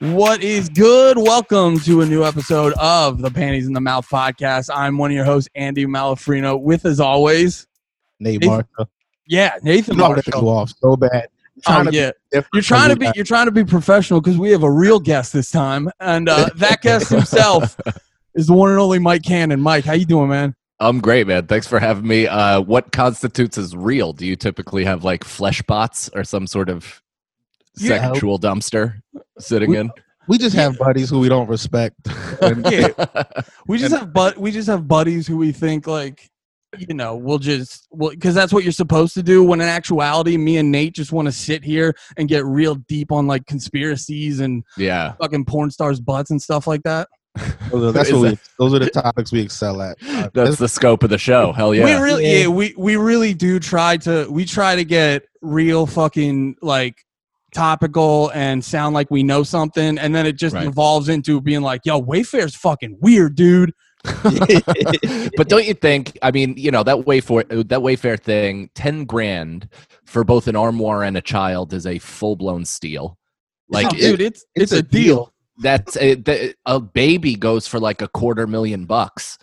What is good? Welcome to a new episode of the Panties in the Mouth podcast. I'm one of your hosts, Andy Malafrino, with as always, Nate Nathan- Marshall. yeah, Nathan You know to Marshall. go off so bad. Oh, Trying to be yeah. You're trying to be you you're trying to be professional because we have a real guest this time, and uh, that guest himself is the one and only Mike Cannon. Mike, how you doing, man? I'm great, man. Thanks for having me. Uh, what constitutes as real? Do you typically have like flesh bots or some sort of Yeah. sexual dumpster sitting We- in? We just have buddies who we don't respect. And Yeah. We just have but we just have buddies who we think like you know we'll just well because that's what you're supposed to do. When in actuality, me and Nate just want to sit here and get real deep on like conspiracies and yeah. fucking porn stars' butts and stuff like that. those are, that's what we, that- those are the topics we excel at. Uh, That's the scope of the show. Hell yeah. We really, Yeah. yeah, we we really do try to we try to get real fucking like topical and sound like we know something, and then it just Right. evolves into being like, "Yo, Wayfair's fucking weird, dude." but don't you think? I mean, you know that Wayfair that Wayfair thing, ten grand for both an armoire and a child is a full blown steal. Like, Oh, dude, it's it's, it's a, a deal. deal. that's a, the, a baby goes for like a quarter million bucks.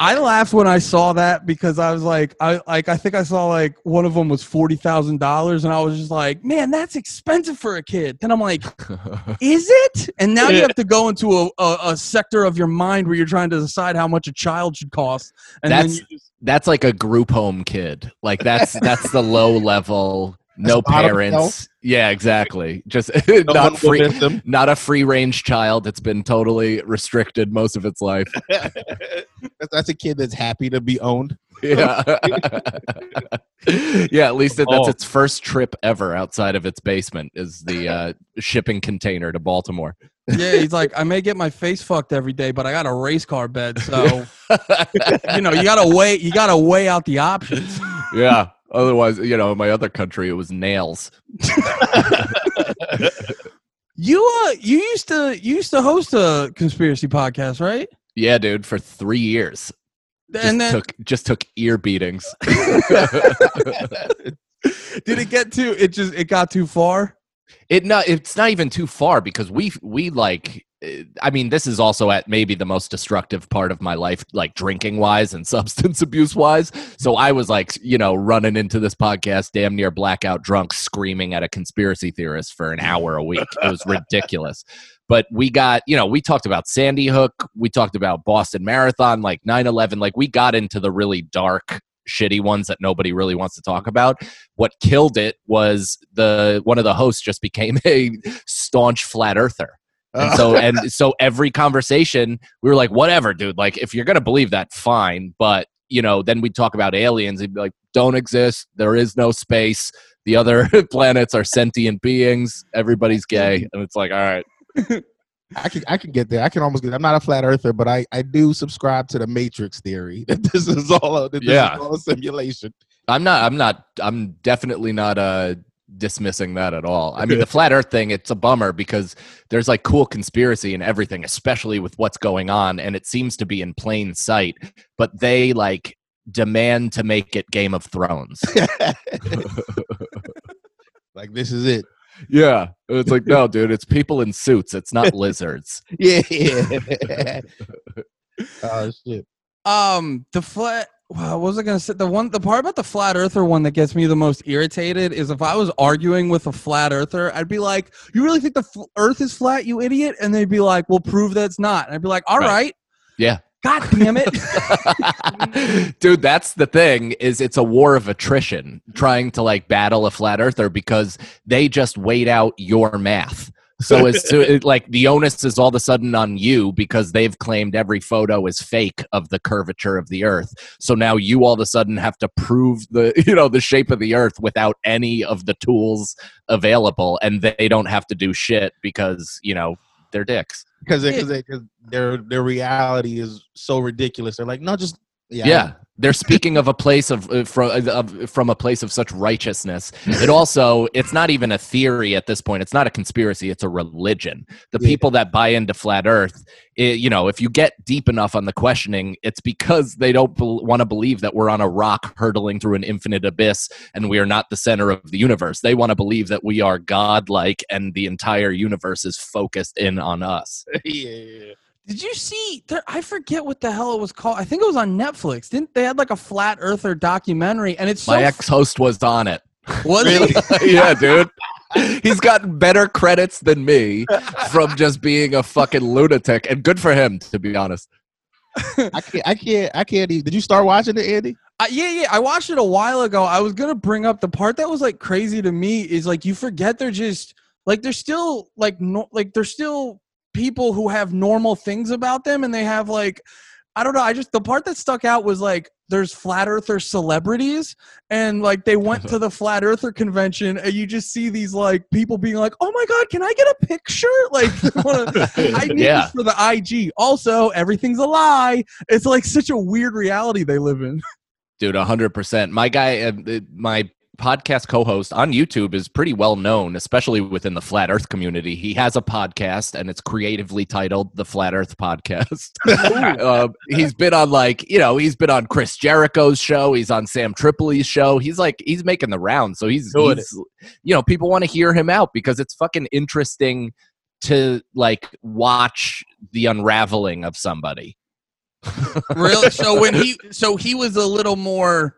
I laughed when I saw that because I was like, I like I think I saw like one of them was forty thousand dollars, and I was just like, man, that's expensive for a kid. Then I'm like, is it? And now you have to go into a, a, a sector of your mind where you're trying to decide how much a child should cost, and then That's- you just, that's like a group home kid. Like that's that's the low level, no parents. Yeah, exactly. Just no not free, not a free range child. It's been totally restricted most of its life. that's, that's a kid that's happy to be owned. Yeah, yeah. At least it, that's Oh. its first trip ever outside of its basement. Is the uh, shipping container to Baltimore. yeah, he's like, I may get my face fucked every day, but I got a race car bed, so you know, you gotta weigh, you gotta weigh out the options. yeah. Otherwise, you know, in my other country, it was nails. You uh, you used to you used to host a conspiracy podcast, right? Yeah, dude, for three years. Just and then took just took ear beatings. did it get too? It just it got too far. It not it's not even too far because we we like eh, I mean this is also at maybe the most destructive part of my life like drinking wise and substance abuse wise so I was like you know running into this podcast damn near blackout drunk screaming at a conspiracy theorist for an hour a week. It was ridiculous. But we got you know we talked about Sandy Hook. We talked about Boston Marathon like 9/11 like we got into the really dark shitty ones that nobody really wants to talk about. What killed it was the one of the hosts just became a staunch flat earther. And so oh. and so every conversation we were like whatever dude. Like if you're gonna believe that fine. But you know then we'd talk about aliens. He'd be like don't exist. There is no space. The other planets are sentient beings. Everybody's gay. And it's like all right I can I can get there. I can almost get. I'm not a flat earther, but I I do subscribe to the Matrix theory that this is all a, this Yeah. is all a simulation. i'm not i'm not i'm definitely not uh dismissing that at all i mean the flat earth thing it's a bummer because there's like cool conspiracy and everything especially with what's going on and it seems to be in plain sight but they like demand to make it game of thrones like this is it. Yeah it's like no dude it's people in suits it's not lizards Yeah. oh shit. Um, the flat. Well, what was I gonna say? The one, the part about the flat earther one that gets me the most irritated is if I was arguing with a flat earther, I'd be like, "You really think the f- Earth is flat, you idiot?" And they'd be like, "Well, prove that it's not." And I'd be like, "All Right. right, Yeah. God damn it." dude that's the thing is it's a war of attrition trying to like battle a flat earther because they just wait out your math so as to it, like the onus is all of a sudden on you because they've claimed every photo is fake of the curvature of the earth so now you all of a sudden have to prove the you know the shape of the earth without any of the tools available and they don't have to do shit because you know they're dicks Because Yeah. because they, 'cause their their reality is so ridiculous. They're like, no, just yeah, Yeah. They're speaking of a place of, uh, from, of from a place of such righteousness. It also it's not even a theory at this point. It's not a conspiracy. It's a religion. The Yeah. people that buy into flat Earth, it, you know, if you get deep enough on the questioning, it's because they don't bel want to believe that we're on a rock hurtling through an infinite abyss and we are not the center of the universe. They want to believe that we are godlike and the entire universe is focused in on us. yeah. Did you see? There, I forget what the hell it was called. I think it was on Netflix. Didn't they had like a flat earther documentary? And it's so My ex-host was on it. was Really? he? yeah, dude. He's gotten better credits than me from just being a fucking lunatic, and good for him, to be honest. I can't. I can't. I can't. Even, did you start watching it, Andy? Uh, yeah, yeah. I watched it a while ago. I was gonna bring up the part that was like crazy to me is like you forget they're just like they're still like no, like they're still people who have normal things about them, and they have like I don't know. I just the part that stuck out was like there's flat earther celebrities, and like they went to the flat earther convention, and you just see these like people being like, "Oh my god, can I get a picture?" Like, wanna- I need Yeah. this for the IG. Also, everything's a lie. It's like such a weird reality they live in. Dude, hundred percent. My guy, uh, my podcast co-host on YouTube is pretty well known, especially within the flat Earth community. He has a podcast, and it's creatively titled the Flat Earth Podcast. um, he's been on like you know he's been on Chris Jericho's show. He's on Sam Tripoli's show. He's like he's making the rounds. So he's, Doing he's you know people want to hear him out because it's fucking interesting to like watch the unraveling of somebody. really so when he so he was a little more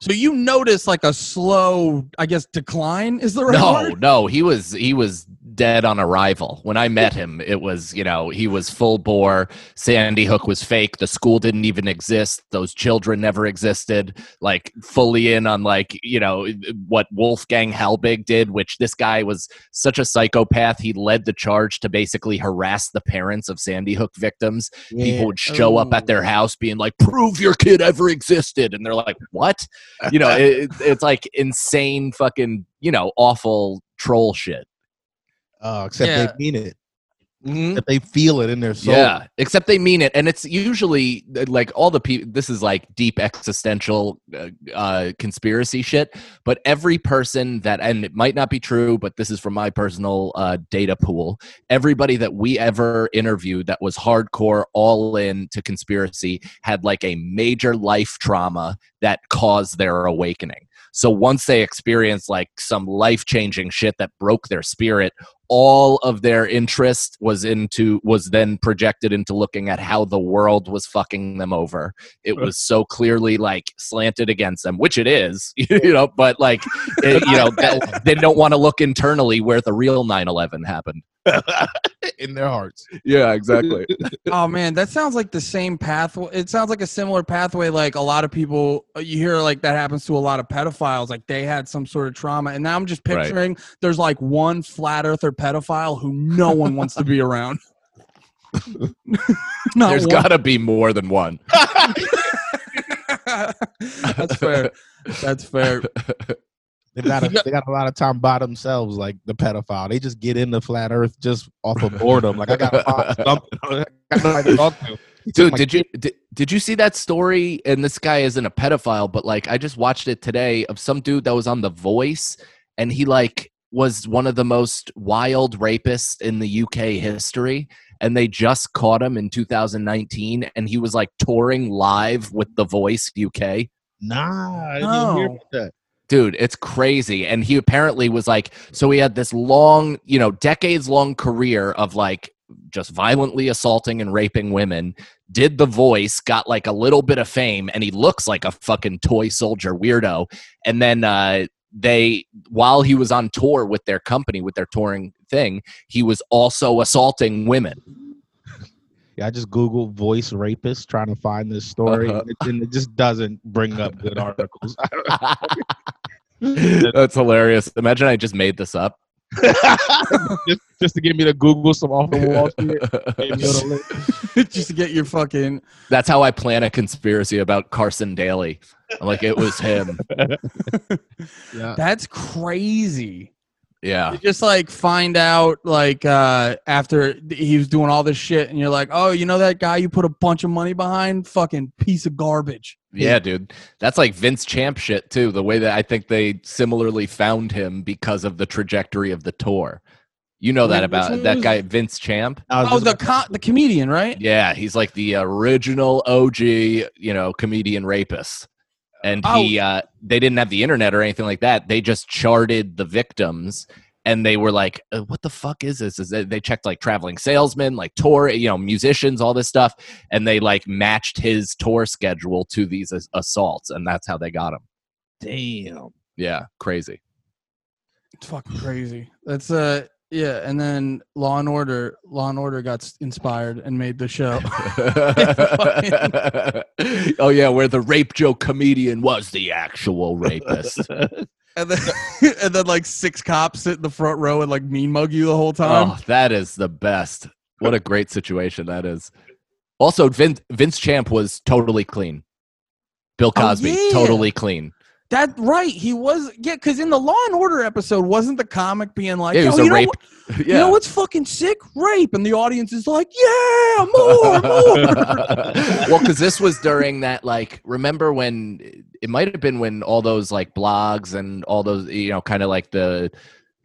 so you noticed like a slow i guess decline is the right No, word? no, he was he was dead on arrival. When I met him, it was, you know, he was full bore. Sandy Hook was fake. The school didn't even exist. Those children never existed. Like fully in on like, you know, what Wolfgang Halbig did, which this guy was such a psychopath. He led the charge to basically harass the parents of Sandy Hook victims. People would show up at their Oh. house being like, "Prove your kid ever existed," and they're like, "What?" You know, it, it's like insane, fucking, you know, awful troll shit. Uh, except Yeah. they mean it. That they feel it in their soul. Yeah, except they mean it, and it's usually uh, like all the people. This is like deep existential uh, uh, conspiracy shit. But every person that, and it might not be true, but this is from my personal uh, data pool. Everybody that we ever interviewed that was hardcore, all in to conspiracy, had like a major life trauma that caused their awakening. So once they experienced like some life changing shit that broke their spirit, all of their interest was into was then projected into looking at how the world was fucking them over. It was so clearly like slanted against them, which it is, you know. But like, it, you know, they, they don't want to look internally where the real 9/11 happened. in their hearts. Yeah, exactly. oh man that sounds like the same pathway it sounds like a similar pathway like a lot of people uh, you hear like that happens to a lot of pedophiles like they had some sort of trauma and now i'm just Right. picturing there's like one flat earther pedophile who no one wants to be around Not There's one. got to be more than one. That's fair. That's fair. They got, a, they got a lot of time by themselves, like the pedophile. They just get into flat Earth just off of boredom. Like I got something. I got nobody to talk to. Dude, did you did, did you see that story? And this guy isn't a pedophile, but like I just watched it today of some dude that was on The Voice, and he like was one of the most wild rapists in the UK history. And they just caught him in 2019, and he was like touring live with The Voice UK. Nah, I didn't even hear No. about that. Dude it's crazy. And he apparently was like so he had this long you know decades long career of like just violently assaulting and raping women did the voice got like a little bit of fame and he looks like a fucking toy soldier weirdo. And then uh they while he was on tour with their company with their touring thing he was also assaulting women Yeah, I just Googled voice rapist trying to find this story, Uh-huh. and, it, just doesn't bring up good articles. that's hilarious imagine i just made this up just, just to get me to Google some off the wall shit. maybe it'll link. just to get your fucking That's how I plan a conspiracy about Carson Daly. Like, it was him. Yeah. that's crazy Yeah. You just like find out like uh after he was doing all this shit and you're like, "Oh, you know that guy you put a bunch of money behind? Fucking piece of garbage." Yeah, dude. That's like Vince Champ shit too. The way that I think they similarly found him because of the trajectory of the tour. You know that about that guy Vince Champ? I was Oh, the co- the comedian, right? Yeah, he's like the original OG, you know, comedian rapist. And he uh they didn't have the internet or anything like that. They just charted the victims and they were like, uh, what the fuck is this? Is they they checked like traveling salesmen, like tour, you know, musicians, all this stuff, and they like matched his tour schedule to these as- assaults and that's how they got him. damn. Yeah, crazy. It's fucking crazy. That's uh yeah, and then Law and Order, Law and Order got inspired and made the show. oh yeah, where the rape joke comedian was the actual rapist. and then and then like six cops sit in the front row and like mean mug you the whole time. oh, that is the best. What a great situation that is. Also, Vince Vince Champ was totally clean. Bill Oh, Cosby, yeah. totally clean. That right, he was yeah, because in the Law and Order episode, wasn't the comic being like, Yeah, "Yo, was a you know rape. what- Yeah. You know what's fucking sick? Rape, and the audience is like, "Yeah, more, more." well, because this was during that, like, remember when it might have been when all those like blogs and all those, you know, kind of like the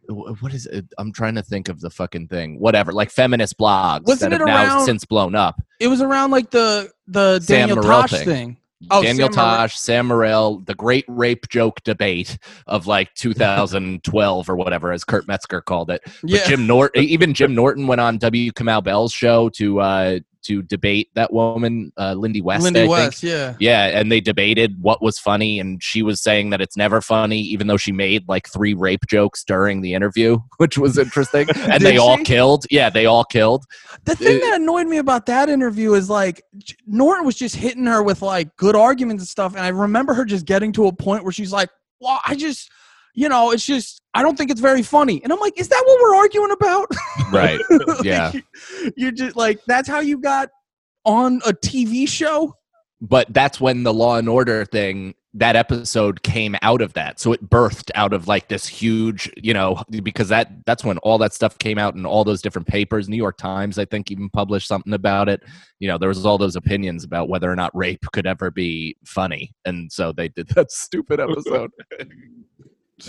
what is it? I'm trying to think of the fucking thing. Whatever, like feminist blogs Wasn't that have it now around- since blown up. it was around like the the Daniel Tosh thing. thing. Oh, Daniel Sam. Tosh, Sam Morril, the great rape joke debate of like 2012 or whatever, as Kurt Metzger called it. But Yeah, Jim Norton, even Jim Norton went on W. Kamau Bell's show to uh, to debate that woman, uh, Lindy West. Lindy I think. West. Yeah, Yeah, and they debated what was funny, and she was saying that it's never funny, even though she made like three rape jokes during the interview, which was interesting. And they all killed. Yeah, they all killed. The thing Uh, that annoyed me about that interview is like Norton was just hitting her with like good arguments and stuff, and I remember her just getting to a point where she's like, "Well, I just, you know, it's just I don't think it's very funny," and I'm like, "Is that what we're arguing about?" Right. Like, Yeah. you- you're just like that's how you got on a TV show. but that's when the law and order thing that episode came out of that so it birthed out of like this huge you know because that that's when all that stuff came out in all those different papers new york times i think even published something about it you know there was all those opinions about whether or not rape could ever be funny and so they did that stupid episode The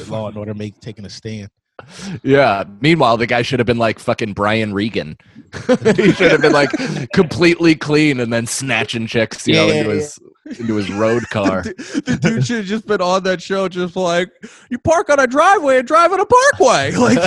Law and Order make taking a stand. yeah meanwhile the guy should have been like fucking brian regan he should have been like completely clean and then snatching chicks you know Yeah, into his into his road car The, the dude should have just been on that show, just like you park on a driveway and drive on a parkway. Like,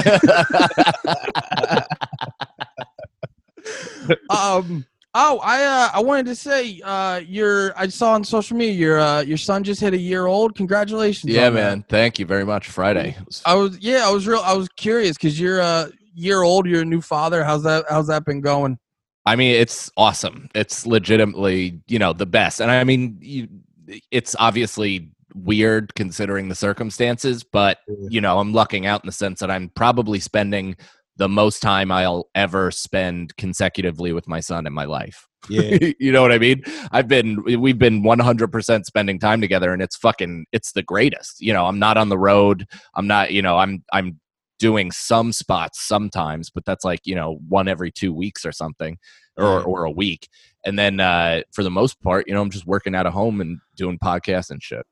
um, oh, I uh, I wanted to say, uh, your I saw on social media your uh, your son just hit a year old. Congratulations! yeah, on that. man. Thank you very much. Friday. I was yeah, I was real. I was curious because you're a year old. You're a new father. How's that? How's that been going? I mean, it's awesome. It's legitimately, you know, the best. And I mean, you, it's obviously weird considering the circumstances, but you know, I'm lucking out in the sense that I'm probably spending the most time I'll ever spend consecutively with my son in my life. Yeah. you know what I mean? I've been we've been 100% spending time together and it's fucking it's the greatest. You know, I'm not on the road. I'm not, you know, I'm I'm doing some spots sometimes, but that's like, you know, one every 2 weeks or something or or a week. And then uh for the most part, you know, I'm just working out of home and doing podcasts and shit.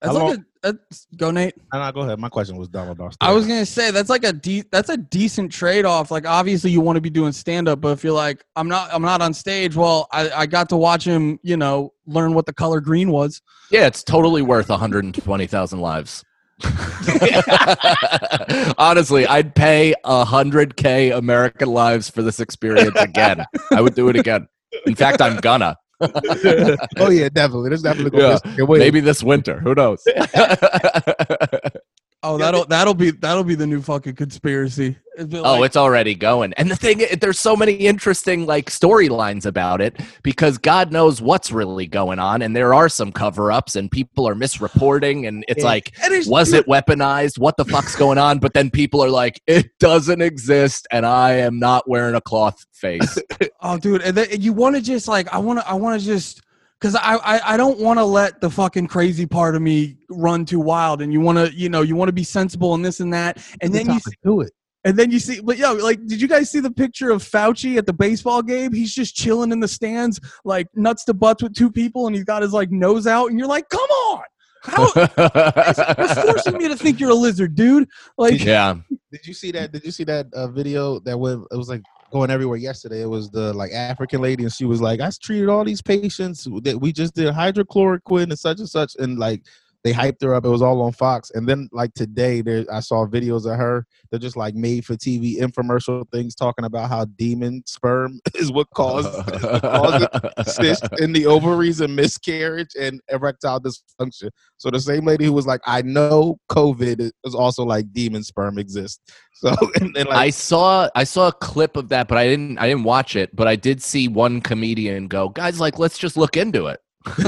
That's How like a, that's, go Nate. No, no, go ahead. My question was dumb about. I was gonna say that's like a de- that's a decent trade off. Like obviously you want to be doing stand up, but if you're like I'm not I'm not on stage, well I, I got to watch him, you know, learn what the color green was. Yeah, it's totally worth 120,000 lives. Honestly, I'd pay 100k American lives for this experience again. I would do it again. In fact, I'm gonna. oh yeah, definitely. There's definitely Yeah, Maybe this winter. Who knows? Oh, that'll that'll be that'll be the new fucking conspiracy. It'd Oh, like- it's already going. And the thing, there's so many interesting like storylines about it because God knows what's really going on, and there are some cover-ups, and people are misreporting, and it's Yeah. like, and it's- was it weaponized? What the fuck's going on? But then people are like, it doesn't exist, and I am not wearing a cloth face. Oh, dude, and then you want to just like I want to I want to just because I, I I don't want to let the fucking crazy part of me run too wild, and you want to you know you want to be sensible and this and that, and then you see, do it. and then you see, but yo, like, did you guys see the picture of Fauci at the baseball game? He's just chilling in the stands, like nuts to butts with two people, and he's got his like nose out, and you're like, come on, how you're forcing me to think you're a lizard, dude? Like, yeah. Did you see that? Did you see that uh, video that went? It was like going everywhere yesterday. It was the like African lady, and she was like, "I treated all these patients that we just did hydrochloroquine and such and such," and like they hyped her up. It was all on Fox, and then like today, there I saw videos of her. They're just like made for TV infomercial things talking about how demon sperm is what caused causes in the ovaries and miscarriage and erectile dysfunction. So the same lady who was like, "I know COVID is also like demon sperm exists." So and, and I saw I saw a clip of that, but I didn't I didn't watch it. But I did see one comedian go, guys, like let's just look into it.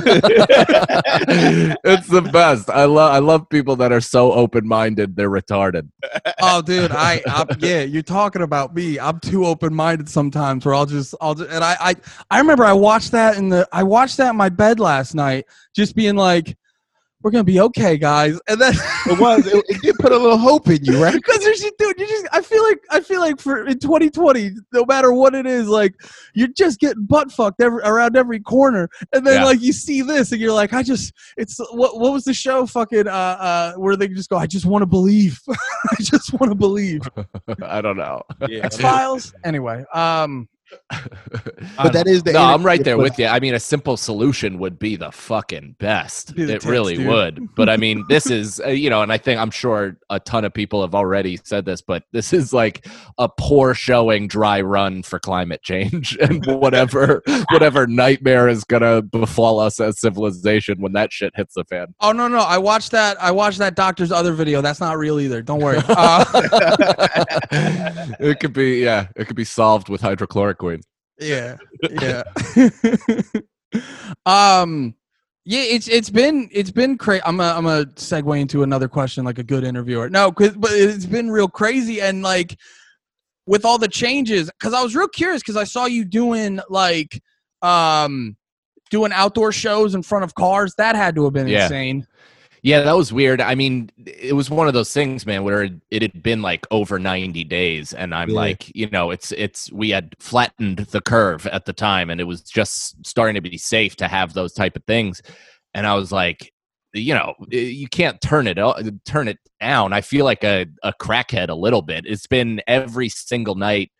it's the best. I love I love people that are so open minded they're retarded. oh, dude, I, I yeah, you're talking about me. I'm too open minded sometimes, where I'll just I'll just and I I I remember I watched that in the I watched that in my bed last night, just being like. We're gonna be okay, guys, and then it was it, it did put a little hope in you, right? because there's just dude you just i feel like i feel like for in 2020 no matter what it is like you're just getting butt fucked every, around every corner and then Yeah. like you see this and you're like i just it's what what was the show fucking uh uh where they just go i just want to believe i just want to believe I don't know. Yeah. X Files anyway um But that is the no, I'm right there with you. I mean, a simple solution would be the fucking best. The it really dude. would. But I mean, this is, uh, you know, and I think I'm sure a ton of people have already said this, but this is like a poor showing dry run for climate change and whatever, whatever nightmare is gonna befall us as civilization when that shit hits the fan. oh no no i watched that i watched that doctor's other video that's not real either don't worry uh, it could be, yeah, it could be solved with hydrochloroquine. yeah yeah um yeah it's it's been it's been crazy i'm a, i'm a segue into another question like a good interviewer no 'cause- but it's been real crazy and like with all the changes because i was real curious because i saw you doing like um doing outdoor shows in front of cars that had to have been Yeah. insane Yeah, that was weird. I mean, it was one of those things, man, where it, it had been like over 90 days and I'm Yeah. like, you know, it's it's we had flattened the curve at the time and it was just starting to be safe to have those type of things. And I was like, you know, eh, you can't turn it turn it down. I feel like a a crackhead a little bit. It's been every single night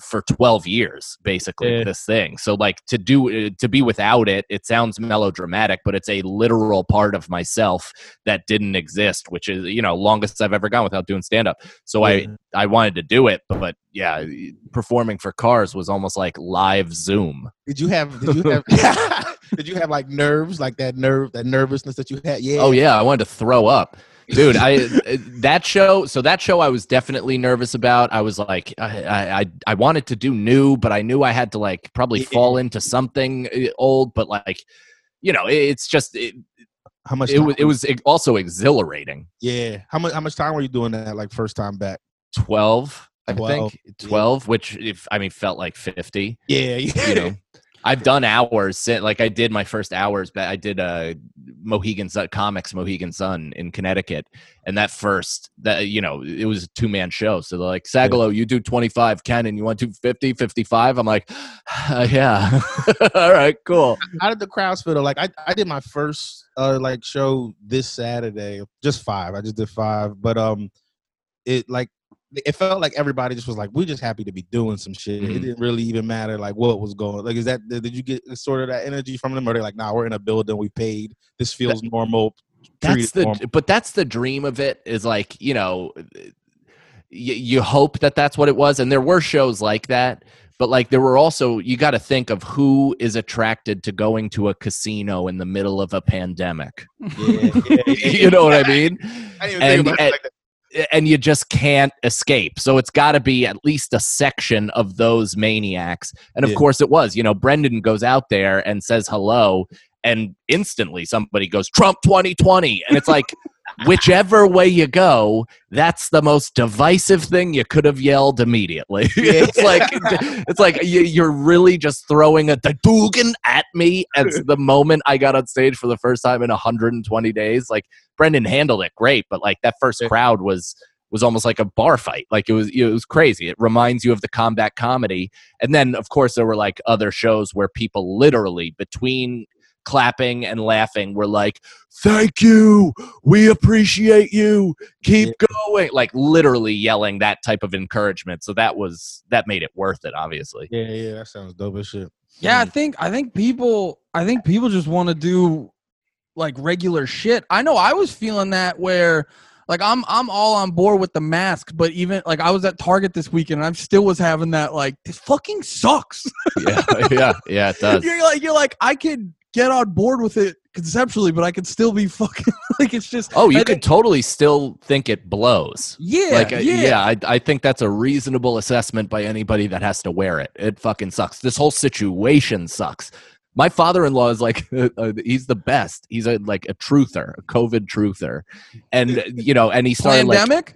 for 12 years basically Yeah. this thing so like to do uh, to be without it it sounds melodramatic but it's a literal part of myself that didn't exist which is you know longest i've ever gone without doing stand up so Yeah. i i wanted to do it but yeah performing for cars was almost like live zoom Did you have? Did you have? did you have like nerves, like that nerve, that nervousness that you had? Yeah. Oh yeah, I wanted to throw up. Dude, I uh, that show. So that show, I was definitely nervous about. I was like, I, I, I- wanted to do new, but I knew I had to like probably fall into something uh, old. But like, you know, it's just it, How much? it was it was also exhilarating. Yeah. How much? How much time were you doing that? Like first time back? Twelve, I 12, think yeah. twelve, which if I mean felt like fifty. Yeah. You know. I've done hours since, like I did my first hours, but I did a Mohegan Sun comics Mohegan Sun in Connecticut, and that first that you know it was a two man show. So they're like Sagalow, you do twenty five, Ken, and you want to do 50, 55? I'm like, uh, yeah, all right, cool. How did the crowds feel? Like I, I did my first uh like show this Saturday, just five. I just did five, but um, it like it felt like everybody just was like, we're just happy to be doing some shit. It Mhm. didn't really even matter like what was going. Like, is that did you get sort of that energy from them? Or they like, nah, we're in a building, we paid. This feels normal. That's the normal." but that's the dream of it is like you know you, you hope that that's what it was and there were shows like that but like there were also you got to think of who is attracted to going to a casino in the middle of a pandemic yeah, yeah, yeah. you know what i mean I didn't even and- think about it like that. And you just can't escape. So it's got to be at least a section of those maniacs. And of Yeah. course it was you know brendan goes out there and says hello and instantly somebody goes trump 2020 and it's like whichever way you go, that's the most divisive thing you could have yelled immediately. it's like it's like you, you're really just throwing a Dugan at me. At the moment I got on stage for the first time in 120 days, like Brendan handled it great, but like that first crowd was was almost like a bar fight. Like it was it was crazy. It reminds you of the combat comedy. And then of course there were like other shows where people literally between clapping and laughing were like, "Thank you. We appreciate you. Keep going." Like literally yelling that type of encouragement. So that was that made it worth it obviously. Yeah, yeah, that sounds dope as shit. Yeah, I mm. think I think people I think people just want to do like regular shit. I know I was feeling that where like I'm I'm all on board with the mask, but even like I was at Target this weekend and I still was having that like this fucking sucks. yeah, yeah, yeah, it does. you're like you're like I could get on board with it conceptually, but I could still be fucking like it's just Oh, you I could think- totally still think it blows. yeah like uh, yeah. yeah, I, I think that's a reasonable assessment by anybody that has to wear it it fucking sucks this whole situation sucks my father-in-law is like uh, he's the best he's a like a truther a covid truther and you know and he started like pandemic.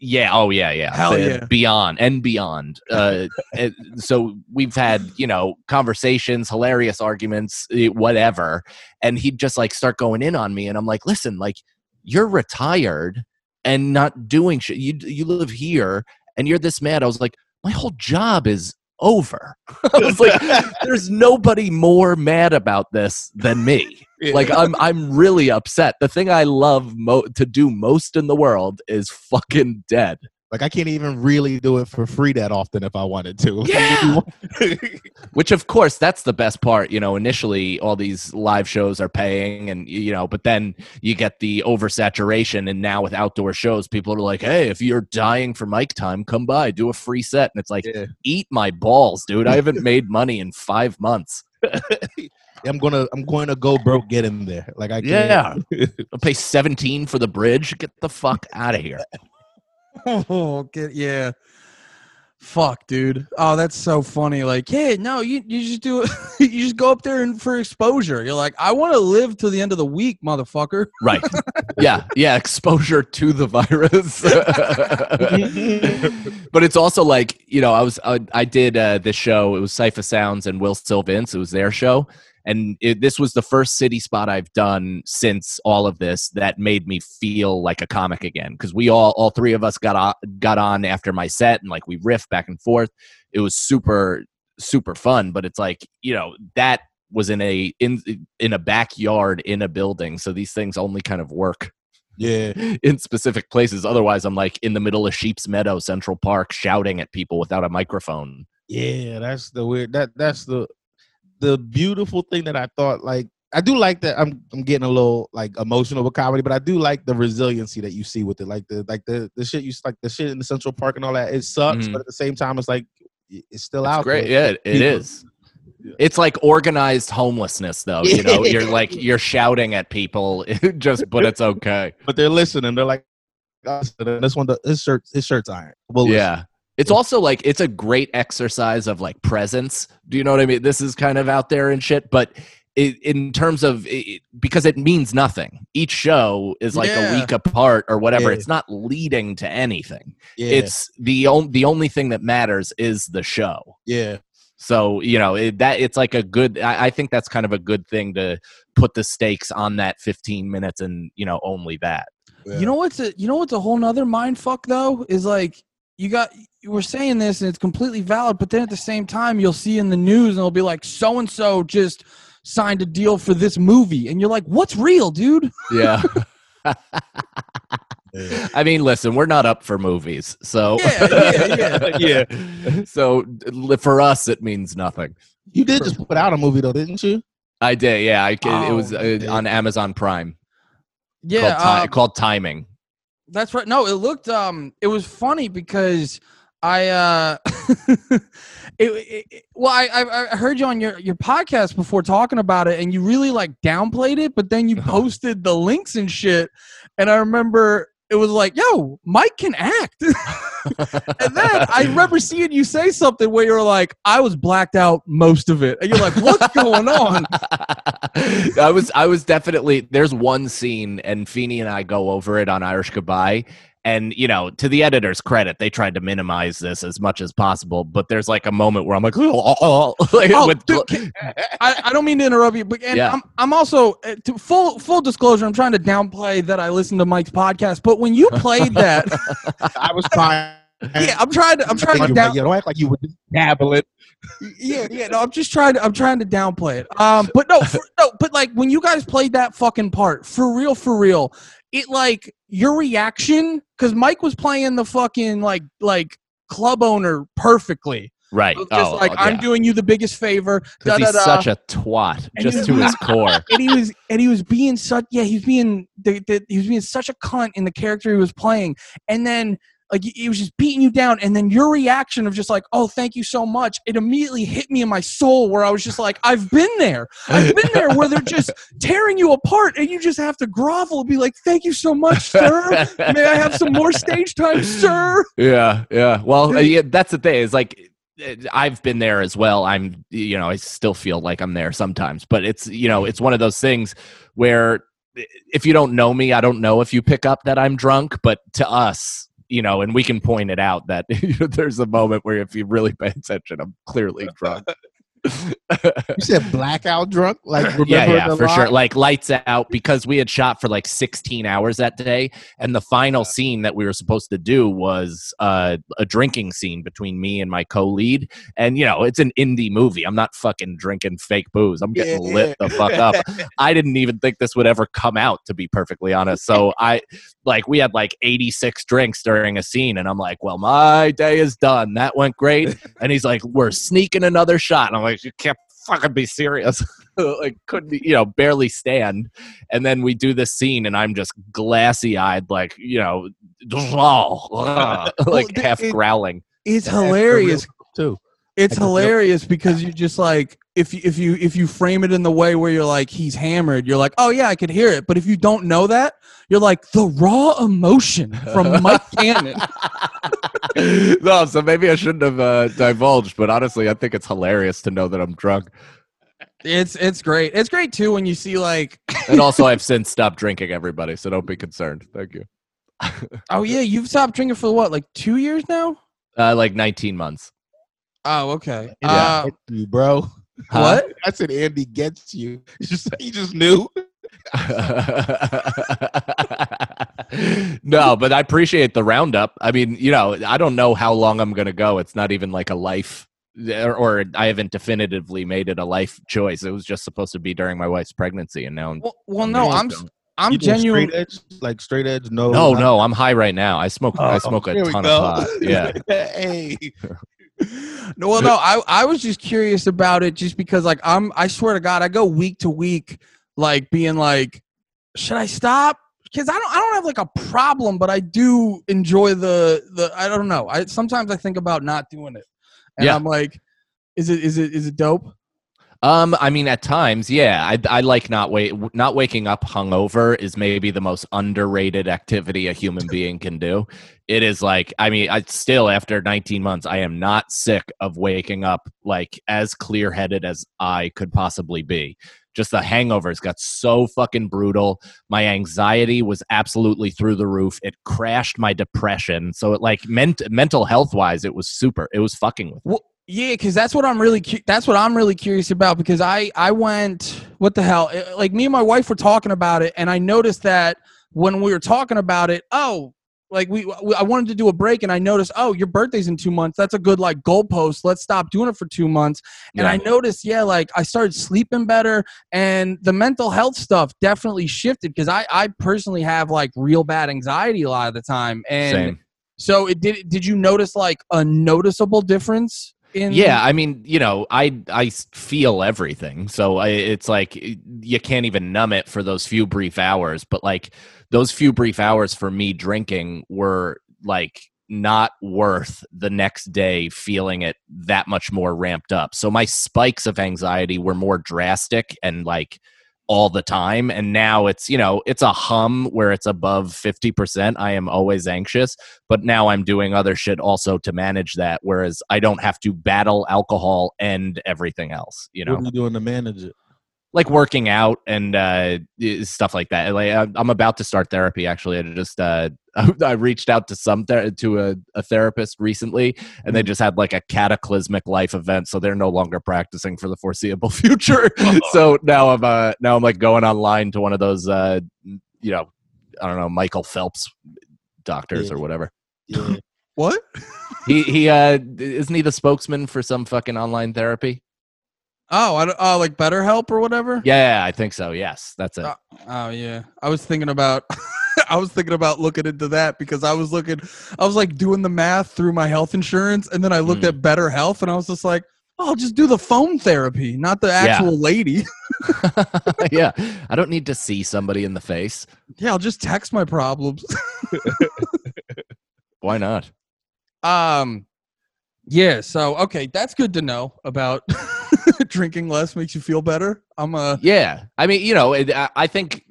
Yeah oh yeah yeah. Hell yeah. beyond and beyond. Uh and so we've had you know conversations hilarious arguments eh, whatever. And he'd just like start going in on me and i'm like listen like you're retired and not doing shit. You you live here and you're this mad. I was like my whole job is over. I was like there's nobody more mad about this than me like I'm I'm really upset. The thing I love mo- to do most in the world is fucking dead. Like I can't even really do it for free that often if I wanted to. Yeah. Which of course that's the best part, you know, initially all these live shows are paying and you know, but then you get the oversaturation and now with outdoor shows people are like, "Hey, if you're dying for mic time, come by, do a free set." And it's like, Yeah. "Eat my balls, dude. I haven't made money in 5 months." I'm gonna I'm going to go broke get in there. Like I Yeah. can't. I'll pay 17 for the bridge. Get the fuck out of here. Oh, get yeah. Fuck, dude. Oh, that's so funny. Like, hey, no, you you just do it. you just go up there and for exposure. You're like, I want to live till the end of the week, motherfucker. Right. yeah. Yeah. Exposure to the virus. but it's also like, you know, I was, I, I did uh, this show. It was Cipha Sounds and Will Sylvince. It was their show. And it, this was the first city spot I've done since all of this that made me feel like a comic again. Cause we all, all three of us got on, got on after my set and like we riffed back and forth. It was super, super fun. But it's like, you know, that was in a in in a backyard in a building so these things only kind of work yeah. in specific places otherwise i'm like in the middle of sheep's meadow central park shouting at people without a microphone Yeah, that's the weird that that's the the beautiful thing that I thought like I do like that I'm I'm getting a little like emotional with comedy, but I do like the resiliency that you see with it. Like the like the the shit you like the shit in the Central Park and all that. It sucks, Mhm. but at the same time it's like it's still it's out great there. yeah it, People- is it's like organized homelessness though you know you're like you're shouting at people just but it's okay But they're listening. They're like this one the- his shirt his shirt's iron. Well yeah it's also like it's a great exercise of like presence. Do you know what i mean? This is kind of out there and shit but it, in terms of it, because it means nothing. Each show is like Yeah. a week apart or whatever. Yeah. it's not leading to anything. Yeah, it's the only the only thing that matters is the show. Yeah. so you know it, that it's like a good I, I think that's kind of a good thing to put the stakes on that 15 minutes and you know only that. You know what's a you know what's a whole nother mind fuck though is like you got you were saying this and it's completely valid, but then at the same time you'll see in the news and it'll be like so and so just signed a deal for this movie and you're like, what's real, dude? yeah Yeah. I mean, listen, we're not up for movies, so Yeah, yeah, yeah. So for us, it means nothing. You did just put out a movie though, didn't you? I did, yeah. I, c- it was Oh, uh, on Amazon Prime Yeah, called, ti- um, called Timing. That's right. No, it looked um it was funny because I uh it, it, it- well I, I heard you on your your podcast before talking about it and you really like downplayed it but then you Uh-huh. posted the links and shit and I remember it was like, yo, Mike can act. and then I remember seeing you say something where you're like, I was blacked out most of it. And you're like, what's going on? I was I was definitely there's one scene and Feeney and I go over it on Irish Goodbye. And you know, to the editor's credit, they tried to minimize this as much as possible. But there's like a moment where I'm like, oh, like Oh, with- dude, can- I, I don't mean to interrupt you, but and Yeah. I'm I'm also uh, to full full disclosure. I'm trying to downplay that I listened to Mike's podcast, but when you played that, I was trying. yeah, I'm trying to I'm trying to you, down, you don't act like you would dabble it. yeah, yeah. No, I'm just trying to I'm trying to downplay it. Um, but no, for, no, but like when you guys played that fucking part, for real, for real, it like your reaction because Mike was playing the fucking like like club owner perfectly. right. Just oh, like oh, I'm doing you the biggest favor. 'Cause he's such a twat, And just he to his core. and he was and he was being such yeah he was being the, the, he was being such a cunt in the character he was playing and then like he- he was just beating you down and then your reaction of just like oh thank you so much it immediately hit me in my soul where i was just like i've been there i've been there where they're just tearing you apart and you just have to grovel and be like thank you so much sir may i have some more stage time sir Yeah, yeah. Well, uh, yeah, that's the thing. Is like I've been there as well. I'm, you know, I still feel like I'm there sometimes, but it's, you know, it's one of those things where if you don't know me, I don't know if you pick up that I'm drunk, but to us, you know, and we can point it out that you know, there's a moment where if you really pay attention, I'm clearly drunk. You said blackout drunk, like remember yeah, yeah, for sure. Like lights out because we had shot for like 16 hours that day, and the final scene that we were supposed to do was uh, a drinking scene between me and my co-lead. And you know, it's an indie movie. I'm not fucking drinking fake booze. I'm getting Yeah. lit the fuck up. I didn't even think this would ever come out, to be perfectly honest. So I like we had like 86 drinks during a scene, and I'm like, well, my day is done. That went great. And he's like, we're sneaking another shot. And I'm like, you can't fucking be serious. like couldn't you know barely stand and then we do this scene and i'm just glassy eyed like you know like th- half it- growling it's That's the real hilarious too. It's I know. hilarious because you just like if you, if you if you frame it in the way where you're like he's hammered, you're like, oh yeah, I could hear it. But if you don't know that, you're like the raw emotion from Mike Cannon. no so maybe i shouldn't have uh, divulged but honestly i think it's hilarious to know that i'm drunk It's it's great. It's great too when you see like, and also i've since stopped drinking everybody so don't be concerned thank you oh yeah, you've stopped drinking for what, like two years now? uh, like 19 months Oh okay. Yeah, Uh, you, bro. Huh? what? I said Andy gets you. You just, he just knew. No, but I appreciate the roundup. I mean, you know, I don't know how long I'm going to go. It's not even like a life, or, or I haven't definitively made it a life choice. It was just supposed to be during my wife's pregnancy, and now I'm. Well, well no, I'm I'm You genuine. Straight edge, like straight edge. No, No, not- no, I'm high right now. I smoke. I Oh, smoke a ton go. of pot. Yeah. hey, No, well, no, I, I was just curious about it just because like I'm I swear to God, I go week to week like being like, should I stop? Because I don't I don't have like a problem, but I do enjoy the the I don't know. I sometimes I think about not doing it. And Yeah. I'm like, is it is it is it dope? Um, I mean, at times, yeah, I, I like not wait, not waking up hungover is maybe the most underrated activity a human being can do. It is like, I mean, I still after 19 months, I am not sick of waking up like as clear headed as I could possibly be. Just the hangovers got so fucking brutal. My anxiety was absolutely through the roof. It crashed my depression. So it like meant mental health wise, it was super. It was fucking with. Well, yeah, because that's what I'm really cu- that's what I'm really curious about because I I went what the hell eh, like me and my wife were talking about it and I noticed that when we were talking about it oh like we, we I wanted to do a break and I noticed oh your birthday's in two months that's a good like goalpost let's stop doing it for two months and Yeah. I noticed yeah like I started sleeping better and the mental health stuff definitely shifted because I I personally have like real bad anxiety a lot of the time and Same. so it did did you notice like a noticeable difference in Yeah, I mean, you know, i i feel everything, so I, it's like you can't even numb it for those few brief hours. But like those few brief hours for me drinking were like not worth the next day feeling it that much more ramped up. So my spikes of anxiety were more drastic and like all the time and now it's you know it's a hum where it's above 50% i am always anxious but now i'm doing other shit also to manage that whereas i don't have to battle alcohol and everything else you know What are you doing to manage it? Like working out and uh, stuff like that. Like I'm about to start therapy. Actually, I just uh, I reached out to some ther- to a, a therapist recently, and they just had like a cataclysmic life event, so they're no longer practicing for the foreseeable future. so now I'm uh, now I'm like going online to one of those uh, you know I don't know Michael Phelps doctors or whatever. Yeah. What? He he uh, isn't he the spokesman for some fucking online therapy? Oh, I oh, like BetterHelp or whatever. Yeah, I think so. Yes, that's it. Uh, Oh yeah, I was thinking about. I was thinking about looking into that because I was looking. I was like doing the math through my health insurance, and then I looked Mm. at BetterHelp, and I was just like, "Oh, I'll just do the phone therapy, not the actual lady." yeah, I don't need to see somebody in the face. yeah, I'll just text my problems. Why not? um, yeah. So okay, that's good to know about drinking less makes you feel better. I'm a Yeah, I mean, you know, it, I, I think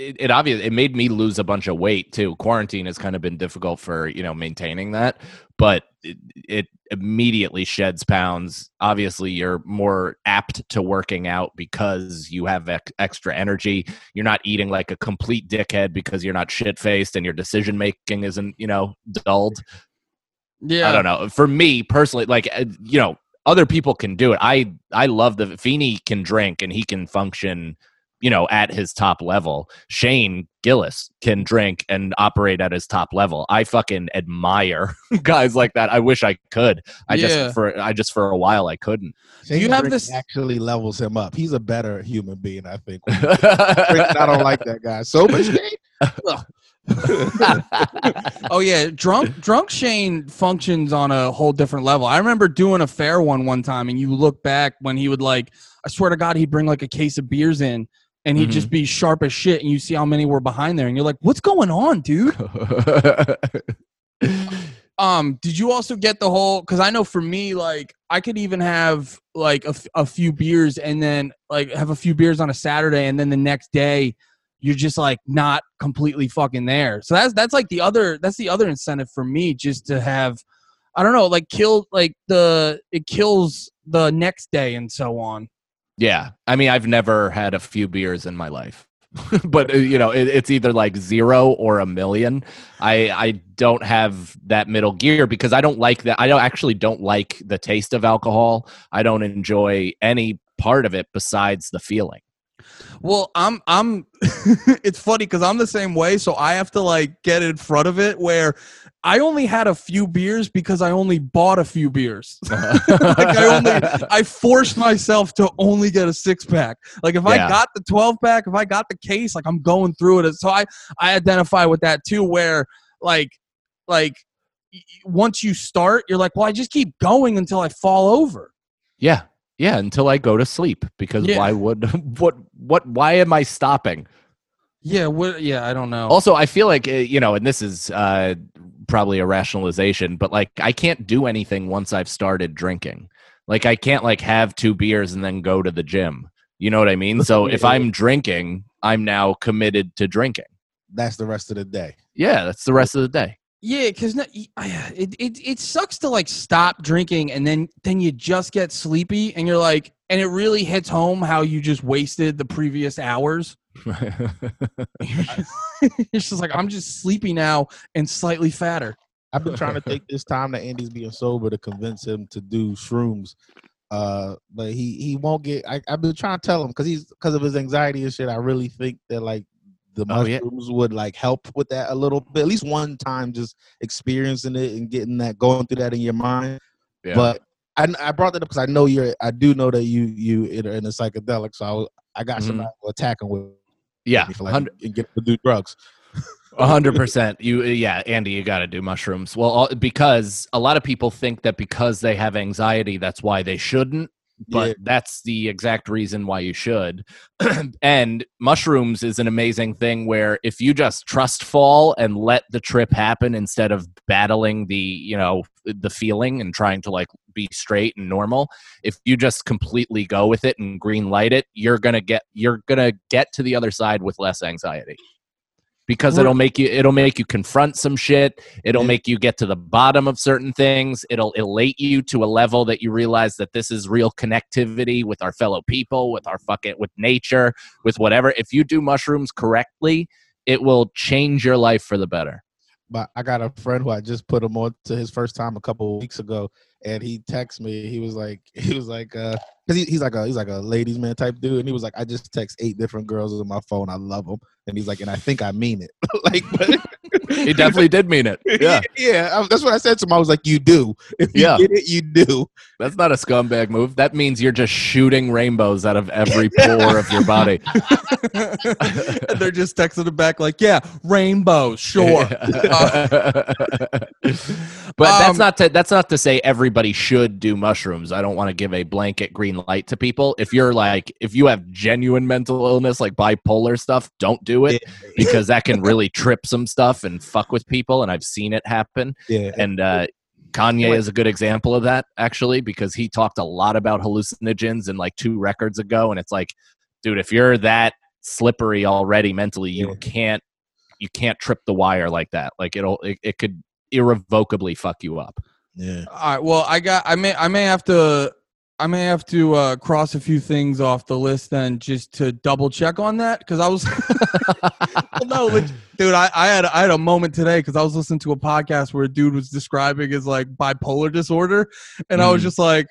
it, it obvious it made me lose a bunch of weight too. Quarantine has kind of been difficult for you know maintaining that, but it, it immediately sheds pounds. Obviously, you're more apt to working out because you have ex- extra energy. You're not eating like a complete dickhead because you're not shit faced and your decision making isn't you know dulled. yeah. I don't know. For me personally, like uh, you know, other people can do it. I I love the Feeney can drink and he can function, you know, at his top level. Shane Gillis can drink and operate at his top level. I fucking admire guys like that. I wish I could. I Yeah. just for I just for a while I couldn't. Shane you have this- actually levels him up. He's a better human being, I think. I don't like that guy. So much Shane. oh yeah, drunk drunk Shane functions on a whole different level. I remember doing a fair one one time, and you look back when he would like, I swear to God, he'd bring like a case of beers in, and he'd just be sharp as shit, and you see how many were behind there, and you're like, what's going on, dude? Um, did you also get the whole? Because I know for me, like I could even have like a, f- a few beers, and then like have a few beers on a Saturday, and then the next day you're just like not completely fucking there. So that's that's like the other that's the other incentive for me, just to have, I don't know, like kill like the it kills the next day and so on. Yeah, I mean, I've never had a few beers in my life, but uh, you know, it, it's either like zero or a million. I I don't have that middle gear because I don't like that. I don't actually don't like the taste of alcohol. I don't enjoy any part of it besides the feeling. Well, I'm I'm it's funny cuz I'm the same way, so I have to like get in front of it where I only had a few beers because I only bought a few beers. like I only I forced myself to only get a six pack. Like if I got the 12 pack, if I got the case, like I'm going through it. So I I identify with that too where like like once you start, you're like, "Well, I just keep going until I fall over." yeah, yeah, until I go to sleep because Yeah. why would what what why am I stopping? Yeah, what yeah, I don't know. Also, I feel like uh, you know, and this is uh, probably a rationalization, but like I can't do anything once I've started drinking. Like I can't like have two beers and then go to the gym. You know what I mean? So if I'm drinking, I'm now committed to drinking. That's the rest of the day. Yeah, that's the rest of the day. Yeah, because it, it it sucks to like stop drinking and then then you just get sleepy and you're like and it really hits home how you just wasted the previous hours. it's just like I'm just sleepy now and slightly fatter. I've been trying to take this time that Andy's being sober to convince him to do shrooms. Uh, but he he won't get. I, I've been trying to tell him because he's because of his anxiety and shit. I really think that like the Oh, yeah. mushrooms would like help with that a little bit. At least one time, just experiencing it and getting that going through that in your mind. Yeah. But I, I brought that up because I know you're. I do know that you you in a, in a psychedelic. So I, was- I got Mhm. somebody to attack him with. yeah, for like, and get to do drugs. A hundred percent. You, yeah, Andy, you got to do mushrooms. Well, all- because a lot of people think that because they have anxiety, that's why they shouldn't. But Yeah. that's the exact reason why you should. and mushrooms is an amazing thing where if you just trust fall and let the trip happen instead of battling the, you know, the feeling and trying to like be straight and normal, if you just completely go with it and green light it, you're going to get you're going to get to the other side with less anxiety. Because it'll make you it'll make you confront some shit It'll make you get to the bottom of certain things. It'll elate you to a level that you realize that this is real connectivity with our fellow people, with our fucking with nature, with whatever. If you do mushrooms correctly, it will change your life for the better. But I got a friend who I just put him on to his first time a couple of weeks ago, and he texted me. He was like, he was like, uh, cause he, he's like a he's like a ladies man type dude, and he was like, I just text eight different girls on my phone. I love them, and he's like, and I think I mean it. like, but, He definitely did mean it. Yeah, yeah. I- That's what I said to him. I was like, you do. If you Yeah. get it, you do. that's not a scumbag move. That means you're just shooting rainbows out of every pore of your body. and they're just texting it back like, yeah, rainbow, sure. but that's Um, not to that's not to say everybody should do mushrooms. I don't want to give a blanket green light to people. If you're like if you have genuine mental illness like bipolar stuff, don't do it because that can really trip some stuff and fuck with people and I've seen it happen. Yeah. And uh Kanye is a good example of that actually because he talked a lot about hallucinogens in like two records ago and it's like dude if you're that slippery already mentally you Yeah. can't you can't trip the wire like that like it'll it, it could irrevocably fuck you up Yeah. All right. Well, I got. I may. I may have to. I may have to uh, cross a few things off the list then, just to double check on that, because I was. well, no, dude. I, I had. I had a moment today because I was listening to a podcast where a dude was describing his like bipolar disorder, and I was Mm. just like,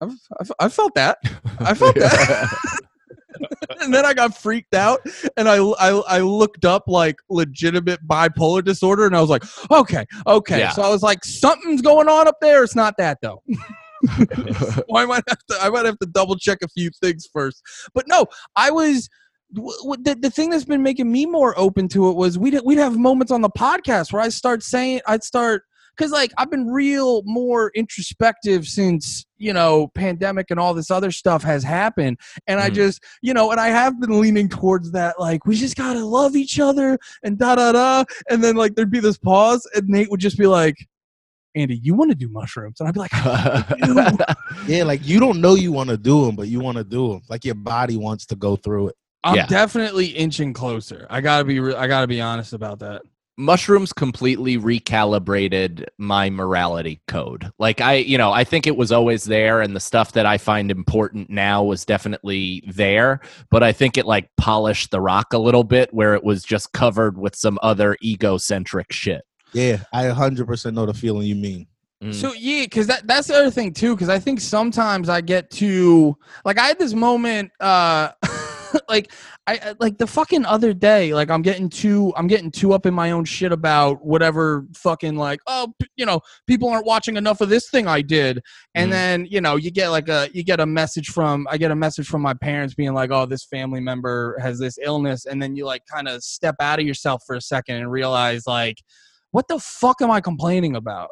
I've, I've, I felt that, I felt that. and then I got freaked out, and I, I I looked up like legitimate bipolar disorder, and I was like, okay, okay. Yeah. So I was like, something's going on up there. It's not that though. Well, I might have to I might have to double check a few things first. But no, I was the, the thing that's been making me more open to it was we'd we'd have moments on the podcast where I start saying I'd start because like I've been real more introspective since you know pandemic and all this other stuff has happened, and I Mhm. just you know and I have been leaning towards that like we just gotta love each other and da da da, and then like there'd be this pause and Nate would just be like. Andy, you want to do mushrooms? And I'd be like, Yeah. Like you don't know you want to do them, but you want to do them. Like your body wants to go through it. I'm Yeah. definitely inching closer. I gotta be. Re- I gotta be honest about that. mushrooms completely recalibrated my morality code. Like I, you know, I think it was always there and the stuff that I find important now was definitely there, but I think it like polished the rock a little bit where it was just covered with some other egocentric shit. Yeah. I 100% know the feeling you mean. Mm. So yeah, because that that's the other thing too. Because I think sometimes I get too like I had this moment. uh like I I- like the fucking other day. Like I'm getting too I'm getting too up in my own shit about whatever fucking like oh you know people aren't watching enough of this thing I did. And Mhm. then you know you get like a you get a message from I get a message from my parents being like oh this family member has this illness, and then you like kind of step out of yourself for a second and realize like what the fuck am I complaining about?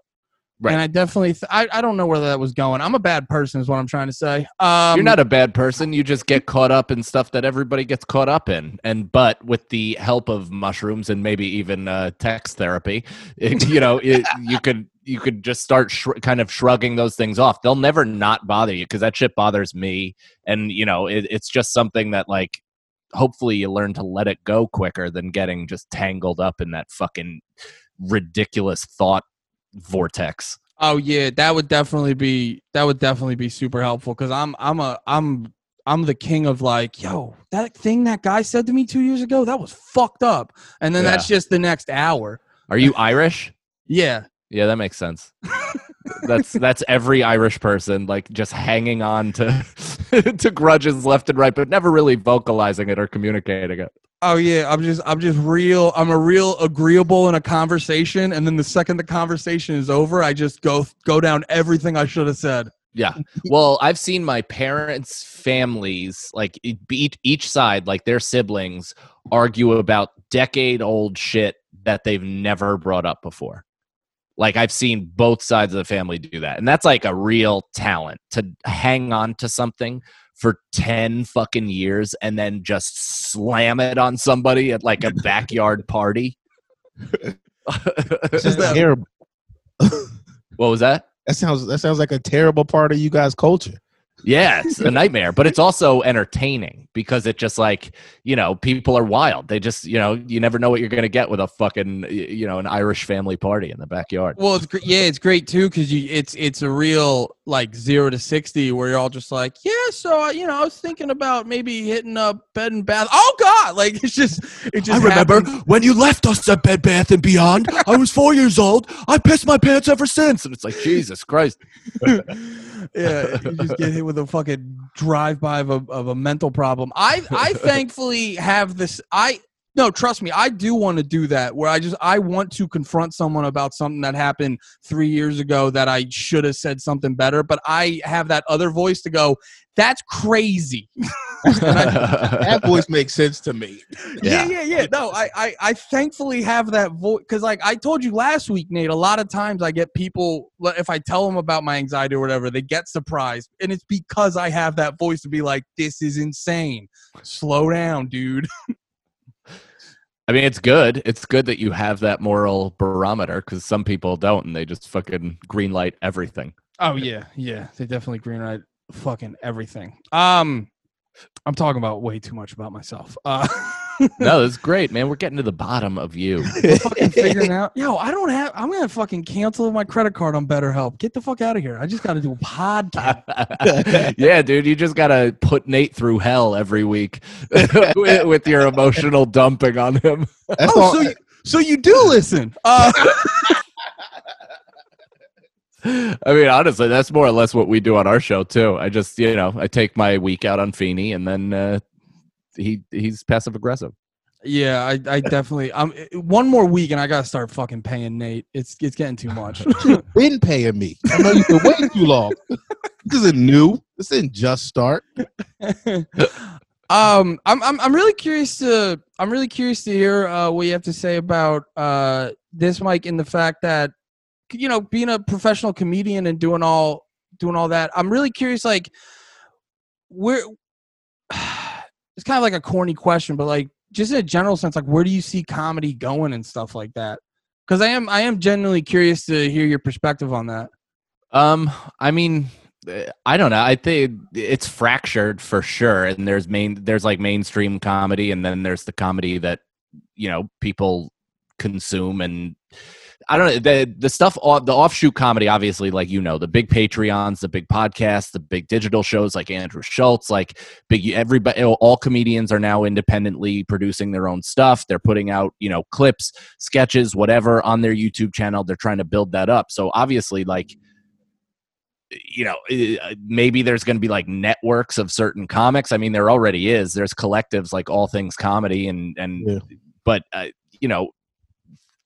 Right. And I definitely, th- I, I don't know where that was going. I'm a bad person, is what I'm trying to say. Um, You're not a bad person. You just get caught up in stuff that everybody gets caught up in. And but with the help of mushrooms and maybe even uh, text therapy, it- you know, it, you could you could just start shr- kind of shrugging those things off. They'll never not bother you because that shit bothers me. And you know, it, it's just something that like hopefully you learn to let it go quicker than getting just tangled up in that fucking ridiculous thought vortex. Oh yeah, that would definitely be that would definitely be super helpful because I'm I'm a I'm I'm the king of like, yo, that thing that guy said to me two years ago, that was fucked up, and then Yeah. that's just the next hour. Are you Irish? Yeah, Yeah, that makes sense. that's that's every Irish person like just hanging on to to grudges left and right, but never really vocalizing it or communicating it. Oh yeah, I'm just I'm just real I'm a real agreeable in a conversation and then the second the conversation is over, I just go go down everything I should have said. Yeah. Well, I've seen my parents' families, like each each side, like their siblings, argue about decade old shit that they've never brought up before. Like I've seen both sides of the family do that. And that's like a real talent to hang on to something for 10 fucking years and then just slam it on somebody at like a backyard party. It's just terrible. what was that? That sounds that sounds like a terrible part of you guys' culture. Yeah, it's a nightmare, but it's also entertaining because it just like, you know, people are wild. They just, you know, you never know what you're going to get with a fucking, you know, an Irish family party in the backyard. Well, it's gr- yeah, it's great too because you it's it's a real like zero to sixty where you're all just like, yeah, so uh, you know, I was thinking about maybe hitting up bed and bath. Oh God, like it's just it just. I remember happens. when you left us at Bed Bath and Beyond. I was four years old. I pissed my pants ever since. And it's like, Jesus Christ. yeah, you just get hit with a fucking drive by of a, of a mental problem. I I thankfully have this. I no, trust me, I do want to do that. Where I just I want to confront someone about something that happened three years ago that I should have said something better. But I have that other voice to go. That's crazy. That voice makes sense to me. yeah, Yeah. yeah, yeah. No, I, I, I thankfully have that voice because, like I told you last week, Nate. A lot of times I get people if I tell them about my anxiety or whatever, they get surprised, and it's because I have that voice to be like, "This is insane. Slow down, dude." I mean, it's good. It's good that you have that moral barometer because some people don't and they just fucking green light everything. Oh yeah, yeah. They definitely green light fucking everything. Um, I'm talking about way too much about myself. Uh, No, it's great, man. We're getting to the bottom of you. fucking figuring out. Yo, I don't have. I'm gonna fucking cancel my credit card on BetterHelp. Get the fuck out of here. I just got to do a podcast. yeah, dude, you just gotta put Nate through hell every week with, with your emotional dumping on him. That's oh, all. so you, so you do listen. Uh, I mean, honestly, that's more or less what we do on our show too. I just, you know, I take my week out on Feeney, and then uh, he he's passive aggressive. yeah, I, I definitely. Um, one more week and I gotta start fucking paying Nate. It's it's getting too much. been paying me. I know you've been waiting too long. this isn't new. This didn't just start. um, I'm I'm I'm really curious to I'm really curious to hear uh, what you have to say about uh this, Mike, and the fact that you know being a professional comedian and doing all doing all that. I'm really curious, like where it's kind of like a corny question, but like just in a general sense, like where do you see comedy going and stuff like that? Because I am I am genuinely curious to hear your perspective on that. Um, I mean, I don't know. I think it's fractured for sure, and there's main there's like mainstream comedy, and then there's the comedy that you know people consume and. I don't know the the stuff off the offshoot comedy. Obviously, like you know, the big Patreons, the big podcasts, the big digital shows like Andrew Schulz, like big everybody. All comedians are now independently producing their own stuff. They're putting out you know clips, sketches, whatever on their YouTube channel. They're trying to build that up. So obviously, like you know uh, maybe there's going to be like networks of certain comics i mean there already is there's collectives like all things comedy and and Yeah. but uh, you know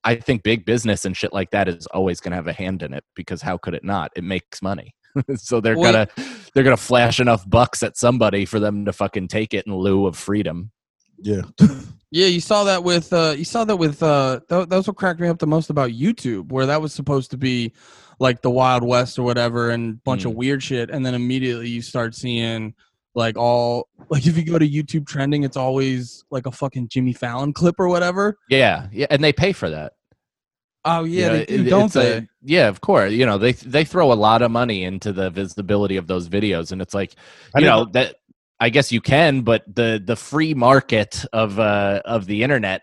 i think big business and shit like that is always going to have a hand in it because how could it not? It makes money. So they're Well, gonna they're gonna flash enough bucks at somebody for them to fucking take it in lieu of freedom. Yeah. Yeah, you saw that with uh you saw that with uh th- that's what cracked me up the most about YouTube, where that was supposed to be like the Wild West or whatever and bunch of weird shit, and then immediately you start seeing like all like if you go to YouTube trending, it's always like a fucking Jimmy Fallon clip or whatever. yeah yeah and they pay for that Oh yeah, You know, they do, it- don't it's a- they? yeah, of course. You know, they they throw a lot of money into the visibility of those videos, and it's like, you didn't know, that I guess you can, but the the free market of uh of the internet